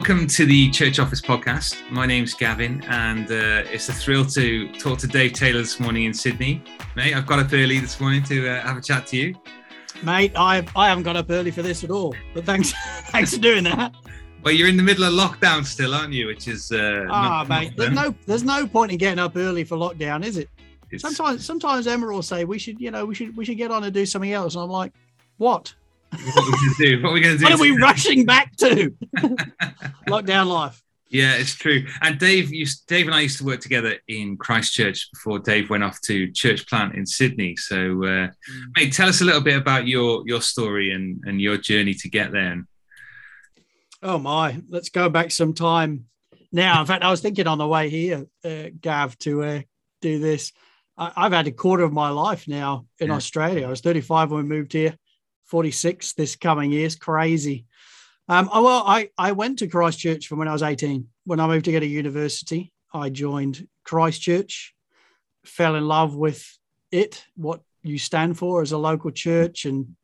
Welcome to the Church Office podcast. My name's Gavin, and uh, it's a thrill to talk to Dave Taylor this morning in Sydney. Mate, I've got up early this morning to uh, have a chat to you. Mate, I I haven't got up early for this at all, but thanks thanks for doing that. Well, you're in the middle of lockdown still, aren't you? Which is uh, ah, mate. There's no there's no point in getting up early for lockdown, is it? It's... Sometimes sometimes Emma will say we should you know we should we should get on and do something else, and I'm like, what? What are we going to do? What are we going to do? What are we rushing back to? Lockdown life. Yeah, it's true. And Dave, used, Dave and I used to work together in Christchurch before Dave went off to church plant in Sydney. So, uh, mm. mate, tell us a little bit about your your story and and your journey to get there. Oh my, let's go back some time. Now, in fact, I was thinking on the way here, uh, Gav, to uh, do this. I, have had a quarter of my life now in yeah. Australia. I was 35 when we moved here. 46 this coming year. It's crazy. Um, oh, well, I, I went to Christchurch from when I was 18. When I moved to get a university, I joined Christchurch, fell in love with it, what you stand for as a local church, and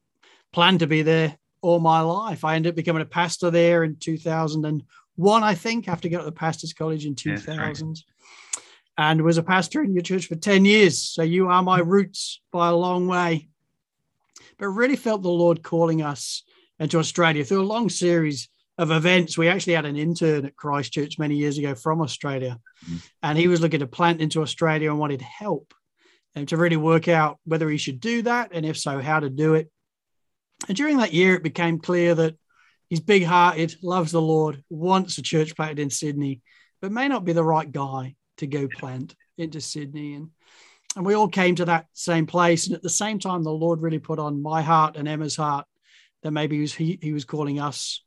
planned to be there all my life. I ended up becoming a pastor there in 2001, I think, after going to the pastor's college in 2000. Yeah. And was a pastor in your church for 10 years. So you are my roots by a long way but really felt the Lord calling us into Australia through a long series of events. We actually had an intern at Christchurch many years ago from Australia, mm-hmm. and he was looking to plant into Australia and wanted help and to really work out whether he should do that, and if so, how to do it. And during that year, it became clear that he's big hearted, loves the Lord, wants a church planted in Sydney, but may not be the right guy to go plant into Sydney. And and we all came to that same place. And at the same time, the Lord really put on my heart and Emma's heart that maybe he was, he, he was calling us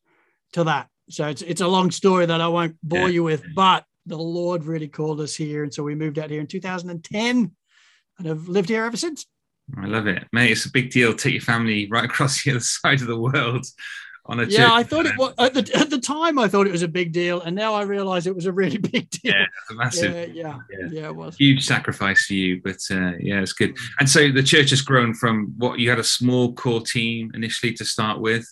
to that. So it's, it's a long story that I won't bore yeah. you with, but the Lord really called us here. And so we moved out here in 2010 and have lived here ever since. I love it, mate. It's a big deal. Take your family right across the other side of the world on a yeah i thought it was at the, at the time i thought it was a big deal and now i realize it was a really big deal. Yeah a massive yeah yeah, yeah, yeah it was. Huge sacrifice for you but uh, yeah it's good. And so the church has grown from what you had a small core team initially to start with?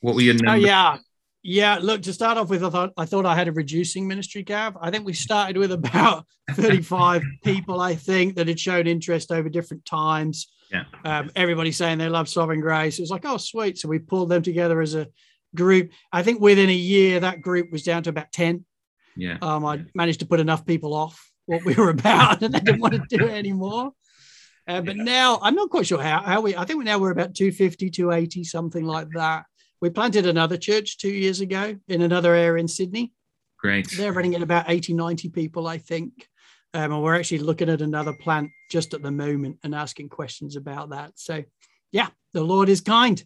What were your numbers? Oh, yeah yeah look to start off with i thought i thought i had a reducing ministry gav i think we started with about 35 people i think that had shown interest over different times yeah. Um, everybody saying they love Sovereign Grace. It was like, oh, sweet. So we pulled them together as a group. I think within a year, that group was down to about 10. Yeah. Um, I managed to put enough people off what we were about and they didn't want to do it anymore. Uh, but yeah. now I'm not quite sure how, how we, I think now we're about 250, 280, something like that. We planted another church two years ago in another area in Sydney. Great. They're running at about 80, 90 people, I think. Um, and we're actually looking at another plant just at the moment and asking questions about that. So, yeah, the Lord is kind.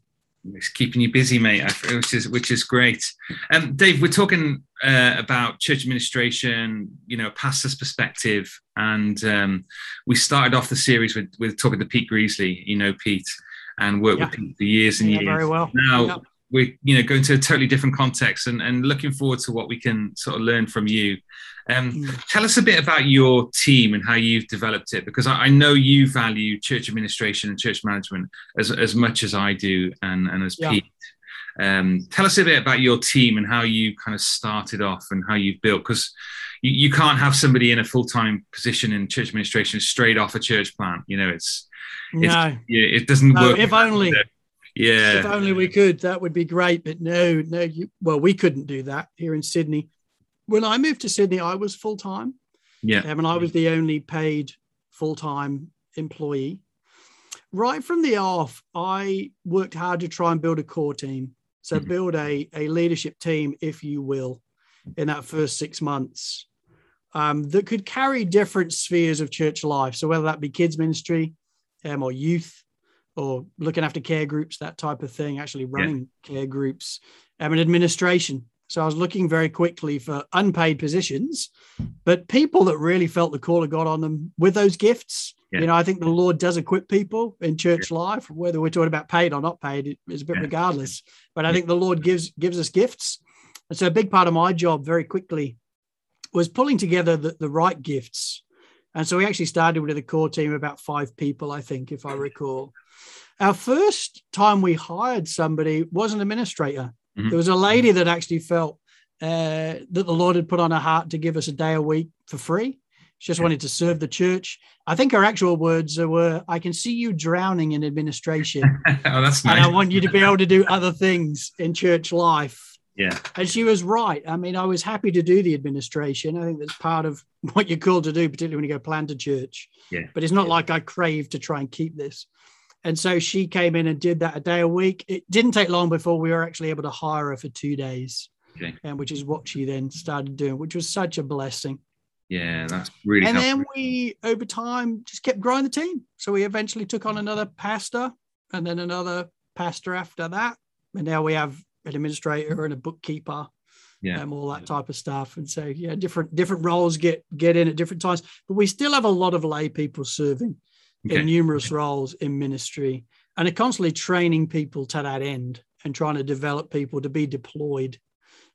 It's keeping you busy, mate, which is which is great. Um, Dave, we're talking uh, about church administration, you know, pastor's perspective, and um, we started off the series with with talking to Pete Greasley. You know, Pete, and worked yeah. with Pete for years and yeah, years. Very well. Now. Yeah. We're you know going to a totally different context and, and looking forward to what we can sort of learn from you um, mm. Tell us a bit about your team and how you've developed it, because I, I, know you value church administration and church management as, as much as I do and, and as yeah. Pete. Um, tell us a bit about your team and how you kind of started off and how you've built, because you, you can't have somebody in a full time position in church administration straight off a church plant. You know, it's, it's no, yeah, it doesn't no, work. If only. Yeah. If only we could, that would be great. But no, no, you, well, we couldn't do that here in Sydney when I moved to Sydney, I was full time. Yeah. Um, and I was the only paid full time employee. Right from the off, I worked hard to try and build a core team. So, mm-hmm. build a, a leadership team, if you will, in that first six months um, that could carry different spheres of church life. So, whether that be kids' ministry um, or youth or looking after care groups, that type of thing, actually running yeah. care groups um, and administration. So I was looking very quickly for unpaid positions, but people that really felt the call of God on them with those gifts. Yeah. You know, I think the Lord does equip people in church yeah. life, whether we're talking about paid or not paid, it's a bit regardless. But I think the Lord gives gives us gifts. And so a big part of my job very quickly was pulling together the, the right gifts. And so we actually started with a core team of about five people, I think, if I recall. Our first time we hired somebody was an administrator. Mm-hmm. There was a lady that actually felt uh, that the Lord had put on her heart to give us a day a week for free. She just wanted to serve the church. I think her actual words were, I can see you drowning in administration. oh, that's nice. And I want you to be able to do other things in church life. Yeah. And she was right. I mean, I was happy to do the administration. I think that's part of what you're called to do, particularly when you go plant a church. Yeah. But it's not like I crave to try and keep this. And so she came in and did that a day a week. It didn't take long before we were actually able to hire her for two days, Okay. and which is what she then started doing, which was such a blessing. Yeah, that's really And helpful. then we, over time, just kept growing the team. So we eventually took on another pastor and then another pastor after that. And now we have an administrator and a bookkeeper yeah. and all that type of stuff. And so, yeah, different different roles get get in at different times. But we still have a lot of lay people serving Okay. in numerous roles in ministry and are constantly training people to that end and trying to develop people to be deployed.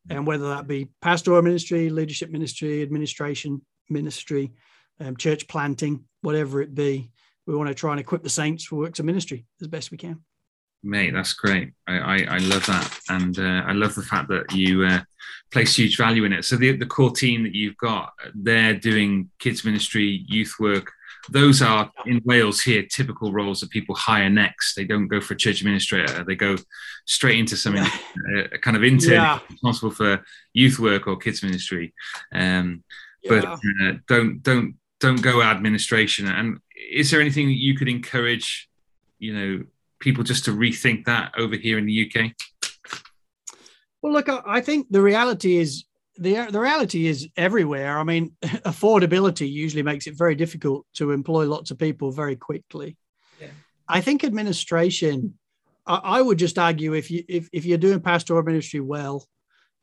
And whether that be pastoral ministry, leadership ministry, administration ministry, um, church planting, whatever it be, we want to try and equip the saints for works of ministry as best we can. Mate, that's great. I, I, I love that. And uh, I love the fact that you uh, place huge value in it. So, the, the core team that you've got, they're doing kids' ministry, youth work. Those are in Wales here typical roles that people hire next. They don't go for a church administrator, they go straight into something, Yeah. uh, kind of intern Yeah. responsible for youth work or kids' ministry. Um, Yeah. but uh, don't don't don't go administration and is there anything that you could encourage you know people just to rethink that over here in the uk Well, look, I I think the reality is the the reality is everywhere. I mean, affordability usually makes it very difficult to employ lots of people very quickly. Yeah. I think administration. I, I would just argue if you if, if you're doing pastoral ministry well,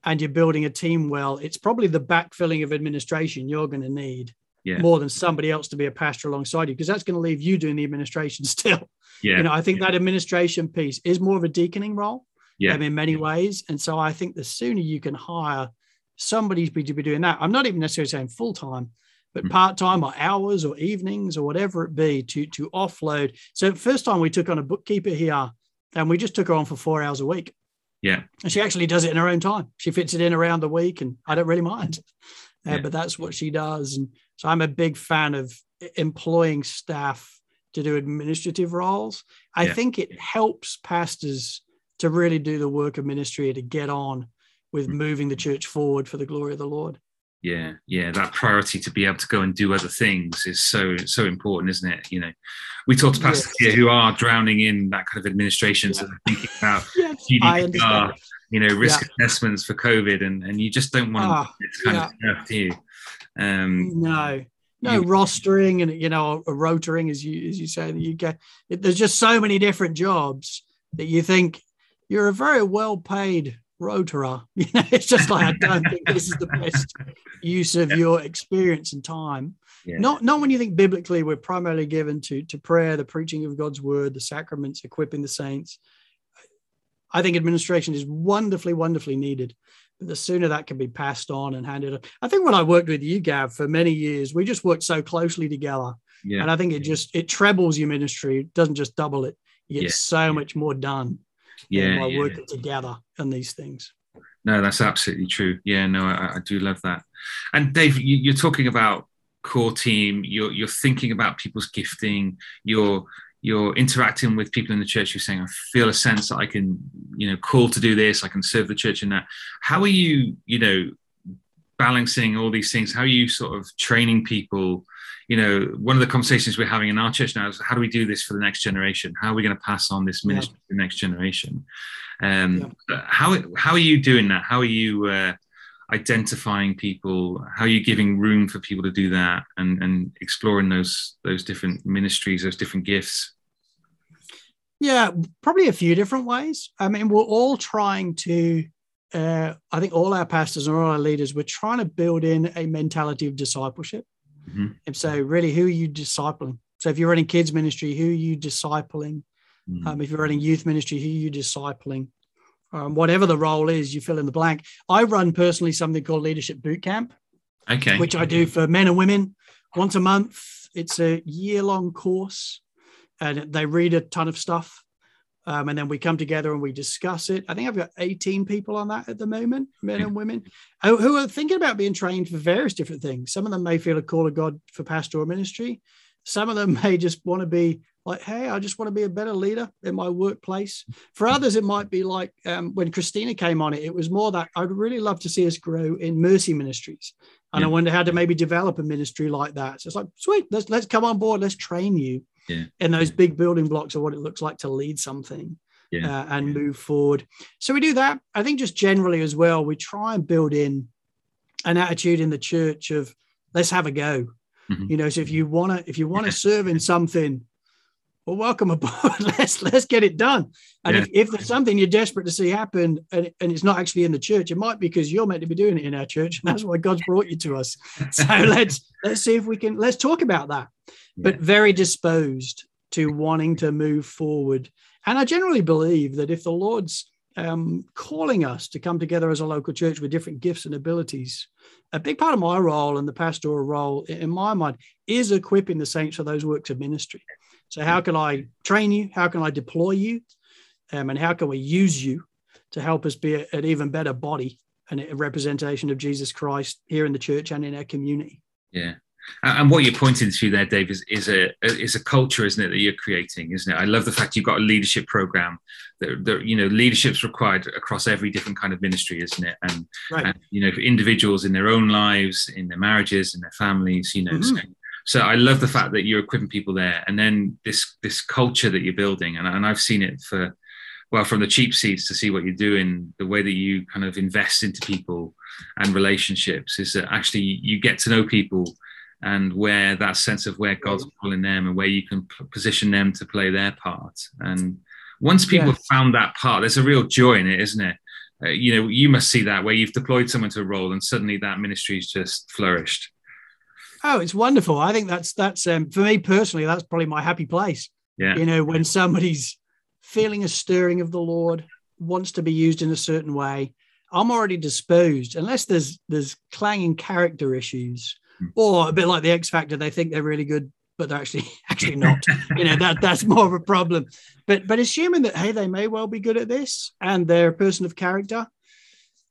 and you're building a team well, it's probably the backfilling of administration you're going to need Yeah. more than somebody else to be a pastor alongside you because that's going to leave you doing the administration still. yeah You know, I think that administration piece is more of a deaconing role yeah um, in many ways. And so I think the sooner you can hire somebody to be, to be doing that, I'm not even necessarily saying full time, but Mm. part time or hours or evenings or whatever it be to to offload. So first time we took on a bookkeeper here, and we just took her on for four hours a week. Yeah. and she actually does it in her own time. She fits it in around the week, and I don't really mind. Uh, Yeah. But that's what she does, and so I'm a big fan of employing staff to do administrative roles. I Yeah. think it helps pastors to really do the work of ministry to get on with moving the church forward for the glory of the Lord. yeah yeah that priority to be able to go and do other things is so so important isn't it you know we talk to pastors Yes. here who are drowning in that kind of administration so they're thinking about Yes, GDPR, you know risk Yeah. assessments for covid and and you just don't want to do this kind of stuff do you um No, no You- rostering and you know a rotoring as you as you say in the UK. It, there's just so many different jobs that you think you're a very well paid rotorer. You know, it's just like I don't think this is the best use of your experience and time. yeah. Not not when you think biblically we're primarily given to to prayer, the preaching of God's word, the sacraments, equipping the saints. I think administration is wonderfully, wonderfully needed. But the sooner that can be passed on and handed on. I think when I worked with you, Gav, for many years, we just worked so closely together. yeah And I think it just it trebles your ministry. It doesn't just double it. You get Yeah. so much more done yeah, by yeah. working together on these things. No, that's absolutely true. Yeah, no, I, I do love that. And Dave, you, you're talking about core team. You're you're thinking about people's gifting. You're you're interacting with people in the church. You're saying, I feel a sense that I can, you know, call to do this. I can serve the church in that. How are you, you know, balancing all these things? How are you sort of training people? You know, one of the conversations we're having in our church now is how do we do this for the next generation? How are we going to pass on this ministry to the next generation? Um, How how are you doing that? How are you uh, identifying people? How are you giving room for people to do that and and exploring those those different ministries, those different gifts? Yeah, probably a few different ways. I mean, we're all trying to, uh, I think all our pastors and all our leaders, we're trying to build in a mentality of discipleship. Mhm. And so, really, who are you discipling? So, if you're running kids ministry, who are you discipling? Mm. Um, if you're running youth ministry, who are you discipling? Um, whatever the role is, you fill in the blank. I run personally something called Leadership Boot Camp, Okay. which I do for men and women once a month. It's a year long course and they read a ton of stuff. Um, and then we come together and we discuss it. I think I've got 18 people on that at the moment, men and women, who are thinking about being trained for various different things. Some of them may feel a call of God for pastoral ministry. Some of them may just want to be like, hey, I just want to be a better leader in my workplace. For others, it might be like um, when Christina came on it, it was more that I'd really love to see us grow in mercy ministries. And yeah. I wonder how to maybe develop a ministry like that. So it's like, sweet, let's let's come on board, let's train you yeah. in those big building blocks of what it looks like to lead something. Yeah. Uh, and move forward. So we do that. I think just generally as well, we try and build in an attitude in the church of let's have a go. Mm-hmm. You know, so if you want to, if you want to serve in something, well, welcome aboard. let's let's get it done. And Yeah. if, if there's something you're desperate to see happen, and, and it's not actually in the church, it might be because you're meant to be doing it in our church, and that's why God's brought you to us. So let's let's see if we can let's talk about that. But very disposed to wanting to move forward. And I generally believe that if the Lord's um, calling us to come together as a local church with different gifts and abilities, a big part of my role and the pastoral role, in my mind, is equipping the saints for those works of ministry. So, how can I train you? How can I deploy you? Um, and how can we use you to help us be a- an even better body and a representation of Jesus Christ here in the church and in our community? Yeah. And what you're pointing to there, Dave, is, is a is a culture, isn't it, that you're creating, isn't it? I love the fact you've got a leadership program that, that you know leadership's required across every different kind of ministry, isn't it? And, Right. and you know, for individuals in their own lives, in their marriages, in their families, you know. Mhm. So, so I love the fact that you're equipping people there, and then this this culture that you're building, and, and I've seen it for well from the cheap seats to see what you're doing, the way that you kind of invest into people and relationships is that actually you get to know people and where that sense of where God's calling them and where you can position them to play their part. And once people Yes. have found that part, there's a real joy in it, isn't it? Uh, you know, you must see that where you've deployed someone to a role and suddenly that ministry's just flourished. Oh, it's wonderful. I think that's that's um, for me personally. That's probably my happy place. Yeah. You know, when somebody's feeling a stirring of the Lord, wants to be used in a certain way, I'm already disposed. Unless there's there's clanging character issues, Hmm. or a bit like the X Factor, they think they're really good, but they're actually actually not. you know, that that's more of a problem. But but assuming that hey, they may well be good at this and they're a person of character,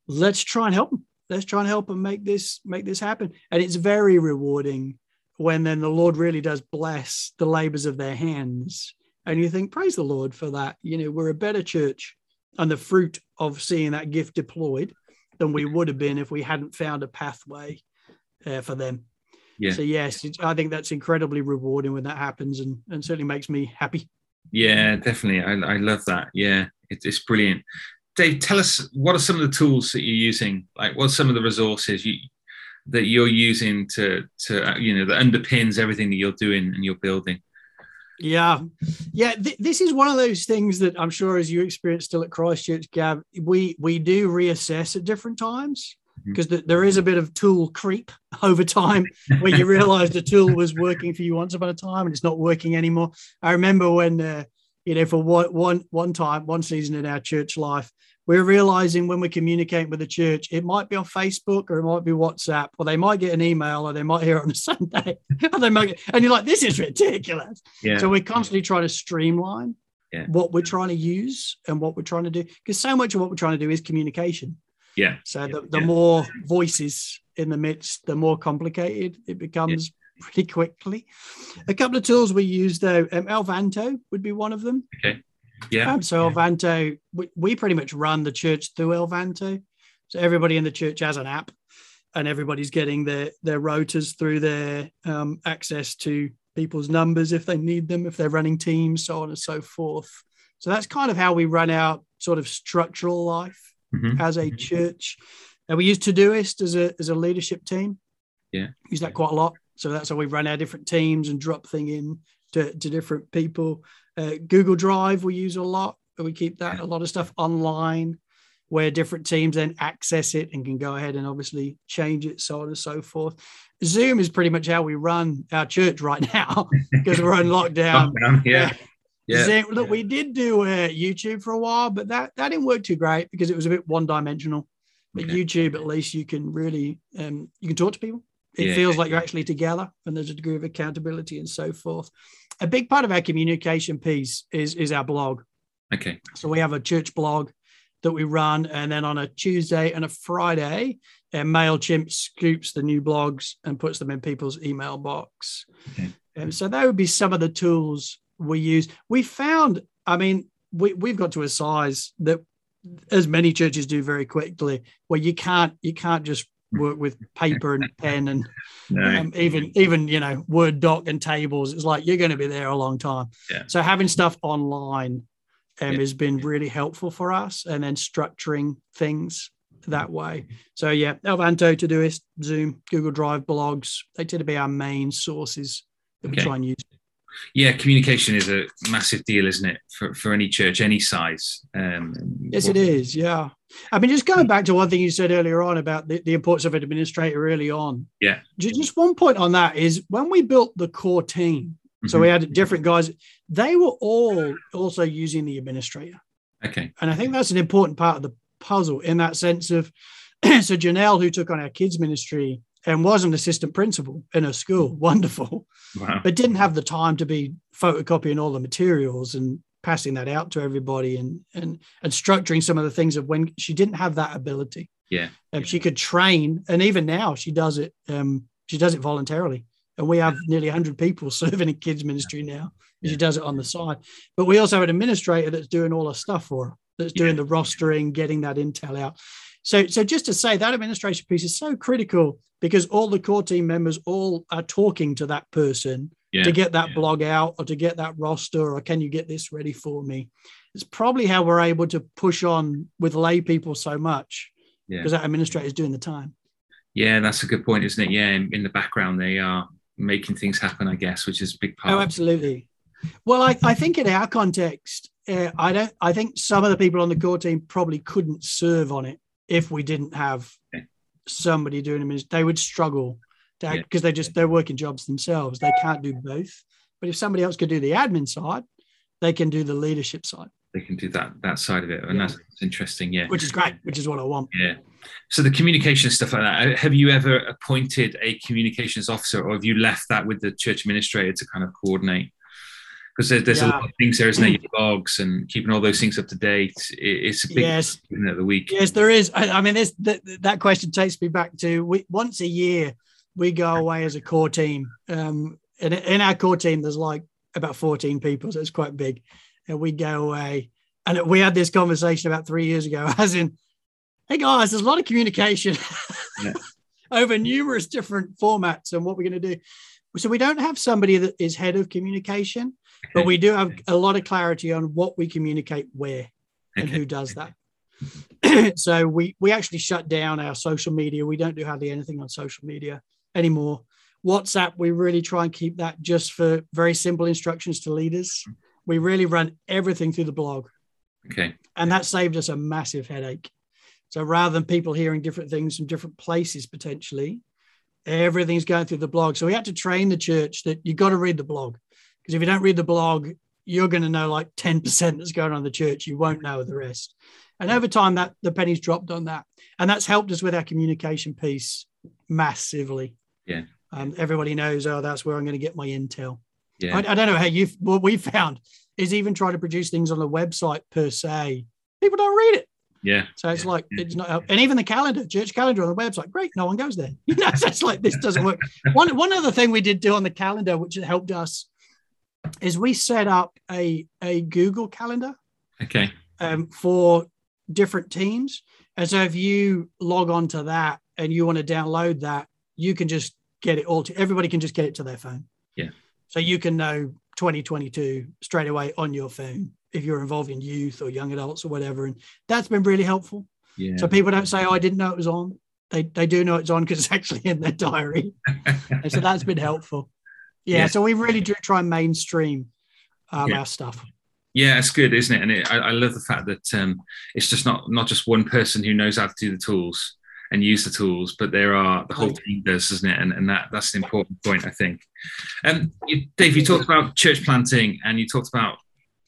let's try and help them. Let's try and help them make this make this happen. And it's very rewarding when then the Lord really does bless the labors of their hands. And you think, praise the Lord for that. You know, we're a better church and the fruit of seeing that gift deployed than we would have been if we hadn't found a pathway uh, for them. Yeah. So yes, it's, I think that's incredibly rewarding when that happens, and, and certainly makes me happy. Yeah, definitely. I, I love that. Yeah, it, it's brilliant. Dave, tell us what are some of the tools that you're using? Like, what are some of the resources you that you're using to to you know that underpins everything that you're doing and you're building? Yeah, yeah. Th- this is one of those things that I'm sure, as you experienced still at Christchurch, Gav, we we do reassess at different times because th- there is a bit of tool creep over time where you realize the tool was working for you once upon a time and it's not working anymore. I remember when, uh, you know, for one one one time, one season in our church life, we're realizing when we're communicating with the church, it might be on Facebook or it might be WhatsApp, or they might get an email or they might hear it on a Sunday. or they might, and you're like, this is ridiculous. Yeah, So we're constantly trying to streamline Yeah. what we're trying to use and what we're trying to do. Because so much of what we're trying to do is communication. yeah, So the, the Yeah. more voices in the midst, the more complicated it becomes pretty quickly. A couple of tools we use though, um, Elvanto would be one of them. Okay. Yeah, Um, so Elvanto, we, we pretty much run the church through Elvanto. So everybody in the church has an app, and everybody's getting their their rotas through their um, access to people's numbers if they need them, if they're running teams, so on and so forth. So that's kind of how we run our sort of structural life Mhm. as a church. And we use Todoist as a as a leadership team. Yeah. use that quite a lot. So that's how we run our different teams and drop thing in to, to different people. Uh, Google Drive we use a lot. We keep that a lot of stuff online where different teams then access it and can go ahead and obviously change it, so on and so forth. Zoom is pretty much how we run our church right now because we're on lockdown. Lockdown, yeah, yeah, Zoom- look, we did do uh, YouTube for a while, but that that didn't work too great because it was a bit one dimensional. But. YouTube, at least, you can really um, you can talk to people. It Yeah. feels like you're actually together, and there's a degree of accountability and so forth. A big part of our communication piece is is our blog. Okay. So we have a church blog that we run, and then on a Tuesday and a Friday, uh, Mailchimp scoops the new blogs and puts them in people's email box. Okay. And so that would be some of the tools we use. We found, I mean, we, we've got to a size that as many churches do very quickly where you can't you can't just work with paper and pen and no. um, even even you know word doc and tables it's like you're going to be there a long time yeah. so having stuff online um, yeah. has been really helpful for us and then structuring things that way so yeah elvanto todoist zoom google drive blogs they tend to be our main sources that okay. we try and use yeah, communication is a massive deal, isn't it, for, for any church, any size? Um, yes, what... it is. Yeah. I mean, just going back to one thing you said earlier on about the, the importance of an administrator early on. Yeah. Just one point on that is when we built the core team, mm-hmm. so we had different guys, they were all also using the administrator. Okay. And I think that's an important part of the puzzle in that sense of, so Janelle, who took on our kids ministry, and was an assistant principal in a school. Wonderful. Wow. But didn't have the time to be photocopying all the materials and passing that out to everybody and and and structuring some of the things of when she didn't have that ability. Yeah. Um, yeah. She could train, and even now she does it. Um, she does it voluntarily, and we have nearly 100 people serving in kids ministry now. Yeah. She does it on the side, but we also have an administrator that's doing all the stuff for her. That's doing yeah. the rostering, getting that intel out. So, so just to say that administration piece is so critical because all the core team members all are talking to that person yeah, to get that yeah. blog out or to get that roster or can you get this ready for me? It's probably how we're able to push on with lay people so much yeah. because that administrator is doing the time. Yeah, that's a good point, isn't it? Yeah, in, in the background they are making things happen, I guess, which is a big part. Oh, absolutely. Well, I, I think in our context, uh, I don't. I think some of the people on the core team probably couldn't serve on it if we didn't have somebody doing them, they would struggle because yeah. they just they're working jobs themselves. They can't do both. But if somebody else could do the admin side, they can do the leadership side. They can do that that side of it, and yeah. that's, interesting. Yeah, which is great. Which is what I want. Yeah. So the communication stuff like that. Uh, have you ever appointed a communications officer, or have you left that with the church administrator to kind of coordinate? Because there's, there's yeah. a lot of things there, isn't there? Your blogs and keeping all those things up to date. it's a big yes. isn't it, the week. Yes, there is. I, I mean, this that, that question takes me back to we, once a year we go away as a core team. Um, and in our core team, there's like about 14 people, so it's quite big. And we go away, and we had this conversation about three years ago, as in, hey guys, there's a lot of communication yeah. over numerous different formats and what we're going to do. So we don't have somebody that is head of communication but we do have a lot of clarity on what we communicate where and who does that. so we we actually shut down our social media. We don't do hardly anything on social media anymore. WhatsApp, we really try and keep that just for very simple instructions to leaders. We really run everything through the blog. Okay. And that saved us a massive headache. So rather than people hearing different things from different places potentially, everything's going through the blog. So we had to train the church that you've got to read the blog. Because if you don't read the blog, you're going to know like 10% that's going on in the church. You won't know the rest. And over time, that the pennies dropped on that. And that's helped us with our communication piece massively. Yeah. Um, everybody knows, oh, that's where I'm going to get my intel. Yeah. I, I don't know how you what we found is even trying to produce things on the website per se, people don't read it. Yeah. So it's yeah. like it's not, and even the calendar, church calendar on the website, great, no one goes there. You know, so it's like this doesn't work. one one other thing we did do on the calendar, which helped us is we set up a, a Google calendar. Okay. Um, for different teams. And so if you log on to that and you want to download that, you can just get it all to everybody can just get it to their phone. Yeah. So you can know 2022 straight away on your phone if you're involved in youth or young adults or whatever. And that's been really helpful. Yeah. So people don't say, Oh, I didn't know it was on. They, they do know it's on because it's actually in their diary. and so that's been helpful. Yeah, yeah. so we really do try and mainstream um, yeah. our stuff. Yeah, it's good, isn't it? And it, I, I, love the fact that um, it's just not not just one person who knows how to do the tools and use the tools, but there are the whole team does, isn't it? And, and that that's an important point, I think. Um, you, Dave, you talked about church planting, and you talked about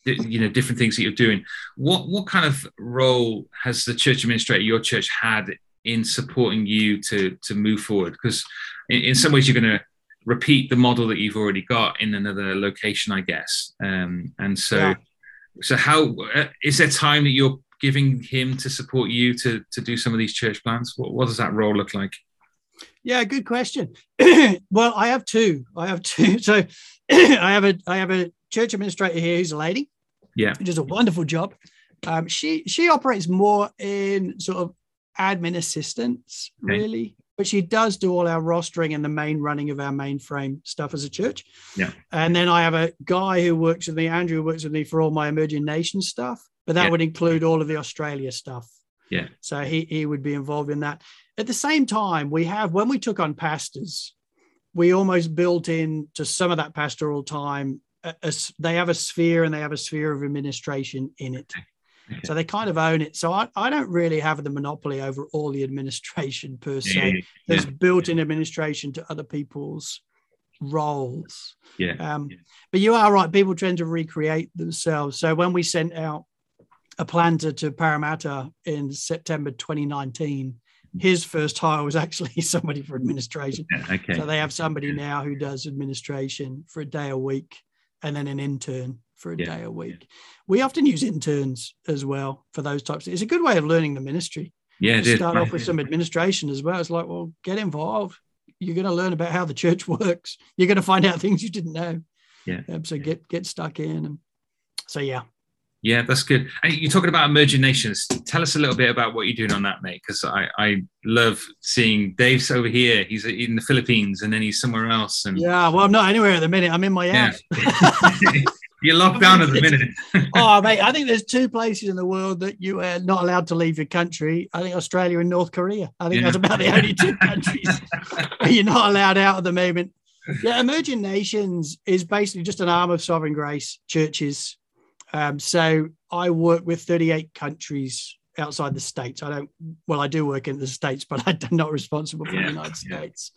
you know different things that you're doing. What what kind of role has the church administrator, your church, had in supporting you to to move forward? Because in, in some ways, you're going to repeat the model that you've already got in another location, I guess. Um, and so, yeah. So, how uh, is there time that you're giving him to support you to to do some of these church plans? What, what does that role look like? Yeah, good question. well, I have two. I have two. So I have a I have a church administrator here who's a lady. Yeah, who does a wonderful job. Um, she she operates more in sort of admin assistance, okay. really, but she does do all our rostering and the main running of our mainframe stuff as a church. Yeah. And then I have a guy who works with me, Andrew, works with me for all my emerging nation stuff, but that yeah. would include all of the Australia stuff. Yeah. So he he would be involved in that. At the same time, we have when we took on pastors, we almost built in to some of that pastoral time. A, a, they have a sphere and they have a sphere of administration in it. Okay. So they kind of own it. So I, I don't really have the monopoly over all the administration per se. Yeah, yeah, There's built-in administration to other people's roles. Yeah. Um, But you are right. People tend to recreate themselves. So when we sent out a planter to Parramatta in September 2019, his first hire was actually somebody for administration. Okay. So they have somebody now who does administration for a day a week and then an intern for a yeah. day a week. Yeah. We often use interns as well for those types. Of, it's a good way of learning the ministry. Yeah, start off with some administration as well. It's like, well, get involved. You're going to learn about how the church works. You're going to find out things you didn't know. Yeah. Um, so get get stuck in. And so yeah, yeah, that's good. And you're talking about emerging nations. Tell us a little bit about what you're doing on that, mate, because I, I love seeing Dave's over here. He's in the Philippines and then he's somewhere else. And yeah, well, I'm not anywhere at the minute. I'm in my house. Yeah. you're locked down at the minute. oh, mate, I think there's two places in the world that you are not allowed to leave your country. I think Australia and North Korea. I think yeah. that's about the only two countries you're not allowed out at the moment. Yeah, emerging nations is basically just an arm of sovereign grace churches um, so I work with 38 countries outside the states. I don't. Well, I do work in the states, but I'm not responsible for yeah, the United yeah. States.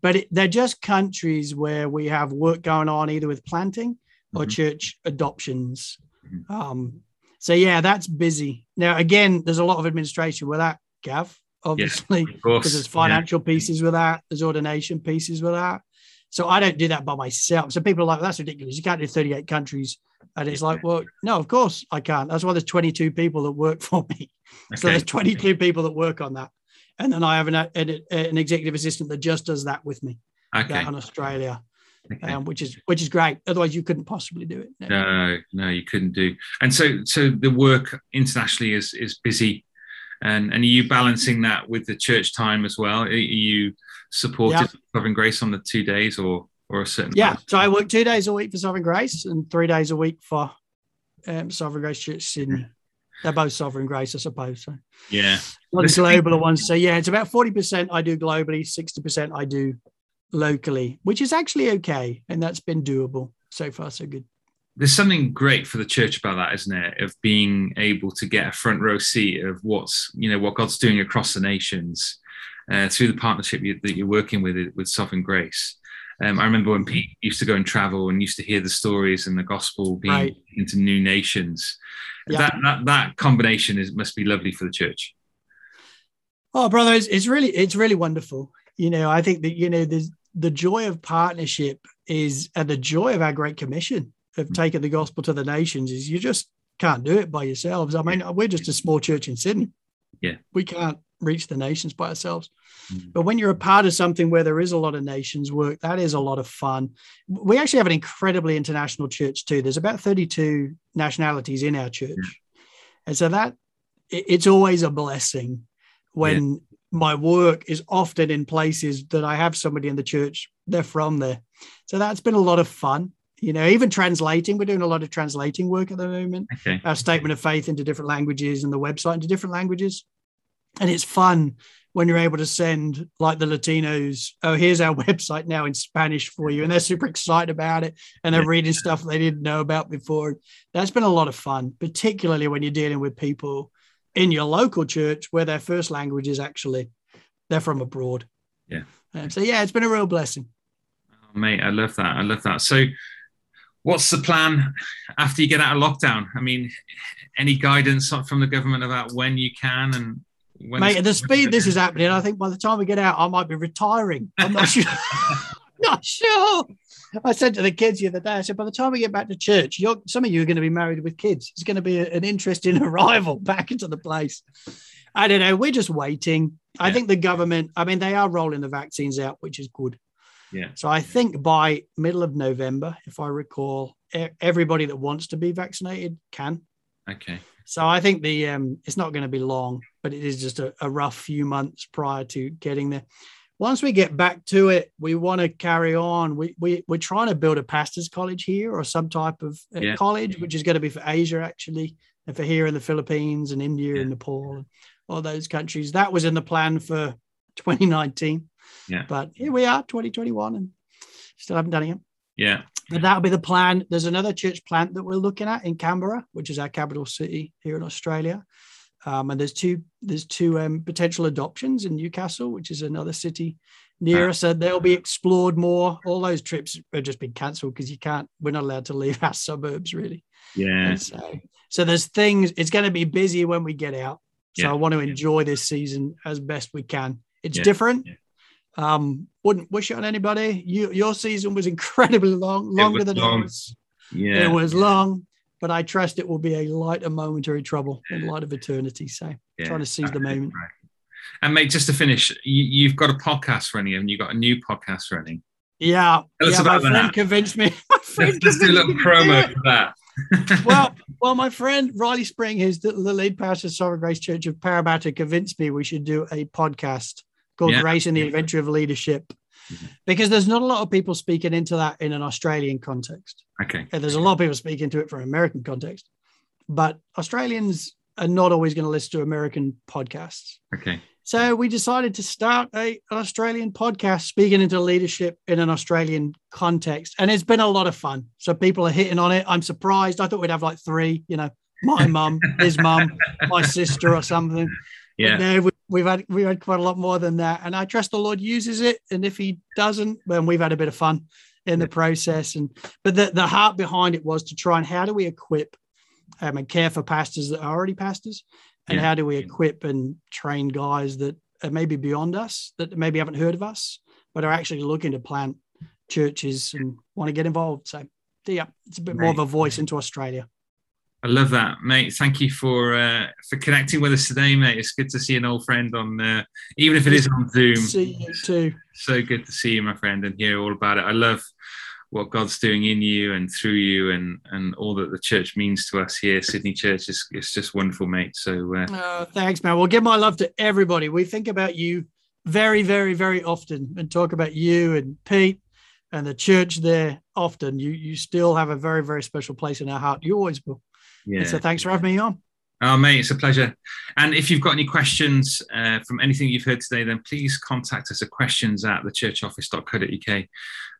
But it, they're just countries where we have work going on, either with planting or mm-hmm. church adoptions. Mm-hmm. Um, so yeah, that's busy. Now again, there's a lot of administration with that, Gav. Obviously, because yeah, there's financial yeah. pieces with that, there's ordination pieces with that. So I don't do that by myself. So people are like, that's ridiculous. You can't do 38 countries and it's like, well, no, of course I can't. That's why there's 22 people that work for me. Okay. So there's 22 people that work on that. And then I have an, an, an executive assistant that just does that with me okay. in Australia. Okay. Um, which is which is great. Otherwise, you couldn't possibly do it. No. no, no, you couldn't do. And so, so the work internationally is is busy, and and are you balancing that with the church time as well? Are you supported yeah. Sovereign Grace on the two days, or or a certain yeah so i work two days a week for sovereign grace and three days a week for um, sovereign grace church sydney they're both sovereign grace i suppose so yeah one's global ones so yeah it's about 40% i do globally 60% i do locally which is actually okay and that's been doable so far so good there's something great for the church about that isn't it of being able to get a front row seat of what's you know what god's doing across the nations uh, through the partnership you, that you're working with with sovereign grace um, I remember when Pete used to go and travel and used to hear the stories and the gospel being right. into new nations. Yeah. That, that that combination is must be lovely for the church. Oh, brother, it's, it's really it's really wonderful. You know, I think that you know the the joy of partnership is and the joy of our Great Commission of mm. taking the gospel to the nations is you just can't do it by yourselves. I mean, we're just a small church in Sydney. Yeah, we can't reach the nations by ourselves. Mm. But when you're a part of something where there is a lot of nations work, that is a lot of fun. We actually have an incredibly international church too. There's about 32 nationalities in our church. Yeah. And so that it's always a blessing when. My work is often in places that I have somebody in the church, they're from there. So that's been a lot of fun. You know, even translating, we're doing a lot of translating work at the moment. Okay. Our statement of faith into different languages and the website into different languages and it's fun when you're able to send like the Latinos, oh, here's our website now in Spanish for you. And they're super excited about it and they're reading stuff they didn't know about before. That's been a lot of fun, particularly when you're dealing with people in your local church where their first language is actually they're from abroad. Yeah. And so, yeah, it's been a real blessing. Oh, mate, I love that. I love that. So, what's the plan after you get out of lockdown? I mean, any guidance from the government about when you can and when Mate, at the speed this is happening, I think by the time we get out, I might be retiring. I'm not sure. not sure. I said to the kids the other day, I said, by the time we get back to church, some of you are going to be married with kids. It's going to be a, an interesting arrival back into the place. I don't know. We're just waiting. Yeah. I think the government, I mean, they are rolling the vaccines out, which is good. Yeah. So I think by middle of November, if I recall, everybody that wants to be vaccinated can. Okay. So I think the um, it's not going to be long, but it is just a, a rough few months prior to getting there. Once we get back to it, we want to carry on. We, we, we're trying to build a pastor's college here or some type of uh, yeah. college, which is going to be for Asia, actually, and for here in the Philippines and India yeah. and Nepal and all those countries. That was in the plan for 2019. Yeah. But here we are, 2021, and still haven't done it yet. Yeah. But that'll be the plan. There's another church plant that we're looking at in Canberra, which is our capital city here in Australia. Um, and there's two there's two um, potential adoptions in Newcastle, which is another city near us. So they'll be explored more. All those trips have just been cancelled because you can't. We're not allowed to leave our suburbs really. Yeah. so, so there's things. It's going to be busy when we get out. So yeah. I want to enjoy this season as best we can. It's yeah. different. Yeah. Um, wouldn't wish it on anybody. You, your season was incredibly long, longer than long. ours. Yeah, it was long, but I trust it will be a light of momentary trouble in light of eternity. So yeah, trying to seize the moment. Right. And mate, just to finish, you, have got a podcast running, and you've got a new podcast running. Yeah, Tell yeah. my friend that. convinced me. My friend let's, do a little promo for that. well, well, my friend Riley Spring, who's the, the lead pastor of Sovereign Grace Church of Parramatta, convinced me we should do a podcast called yeah. Grace and the Adventure of Leadership. Mm-hmm. Because there's not a lot of people speaking into that in an Australian context. Okay. And there's a lot of people speaking to it from American context. But Australians are not always going to listen to American podcasts. Okay. So we decided to start a, an Australian podcast speaking into leadership in an Australian context. And it's been a lot of fun. So people are hitting on it. I'm surprised. I thought we'd have like three, you know, my mum, his mum, my sister or something. Yeah. no, we, have had we've had quite a lot more than that, and I trust the Lord uses it. And if He doesn't, then we've had a bit of fun in the process. And but the the heart behind it was to try and how do we equip um, and care for pastors that are already pastors, and yeah. how do we equip and train guys that are maybe beyond us that maybe haven't heard of us, but are actually looking to plant churches and want to get involved. So yeah, it's a bit more of a voice into Australia. I love that, mate. Thank you for uh, for connecting with us today, mate. It's good to see an old friend on, uh, even if it is on Zoom. See you too. So good to see you, my friend, and hear all about it. I love what God's doing in you and through you, and and all that the church means to us here. Sydney Church is it's just wonderful, mate. So uh, oh, thanks, man. Well, give my love to everybody. We think about you very, very, very often, and talk about you and Pete and the church there often. You you still have a very, very special place in our heart. You always will. Yeah. So thanks for having me on. Oh, mate, it's a pleasure. And if you've got any questions uh, from anything you've heard today, then please contact us at questions at thechurchoffice.co.uk.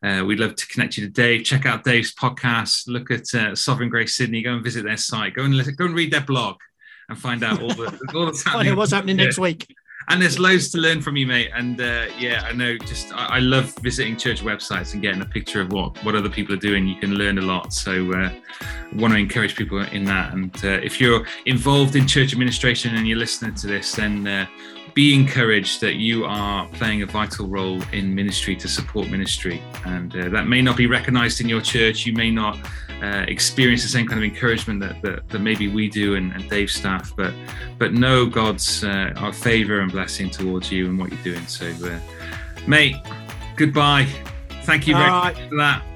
Uh, we'd love to connect you to Dave. Check out Dave's podcast. Look at uh, Sovereign Grace Sydney. Go and visit their site. Go and listen, go and read their blog and find out all the all happening. what's happening next week and there's loads to learn from you, mate. And uh, yeah, I know. Just I, I, love visiting church websites and getting a picture of what what other people are doing. You can learn a lot. So uh, want to encourage people in that. And uh, if you're involved in church administration and you're listening to this, then uh, be encouraged that you are playing a vital role in ministry to support ministry. And uh, that may not be recognized in your church. You may not uh, experience the same kind of encouragement that, that, that maybe we do and, and, Dave's staff, but but know God's uh, our favor and blessing towards you and what you're doing. So, uh, mate, goodbye. Thank you very much for that.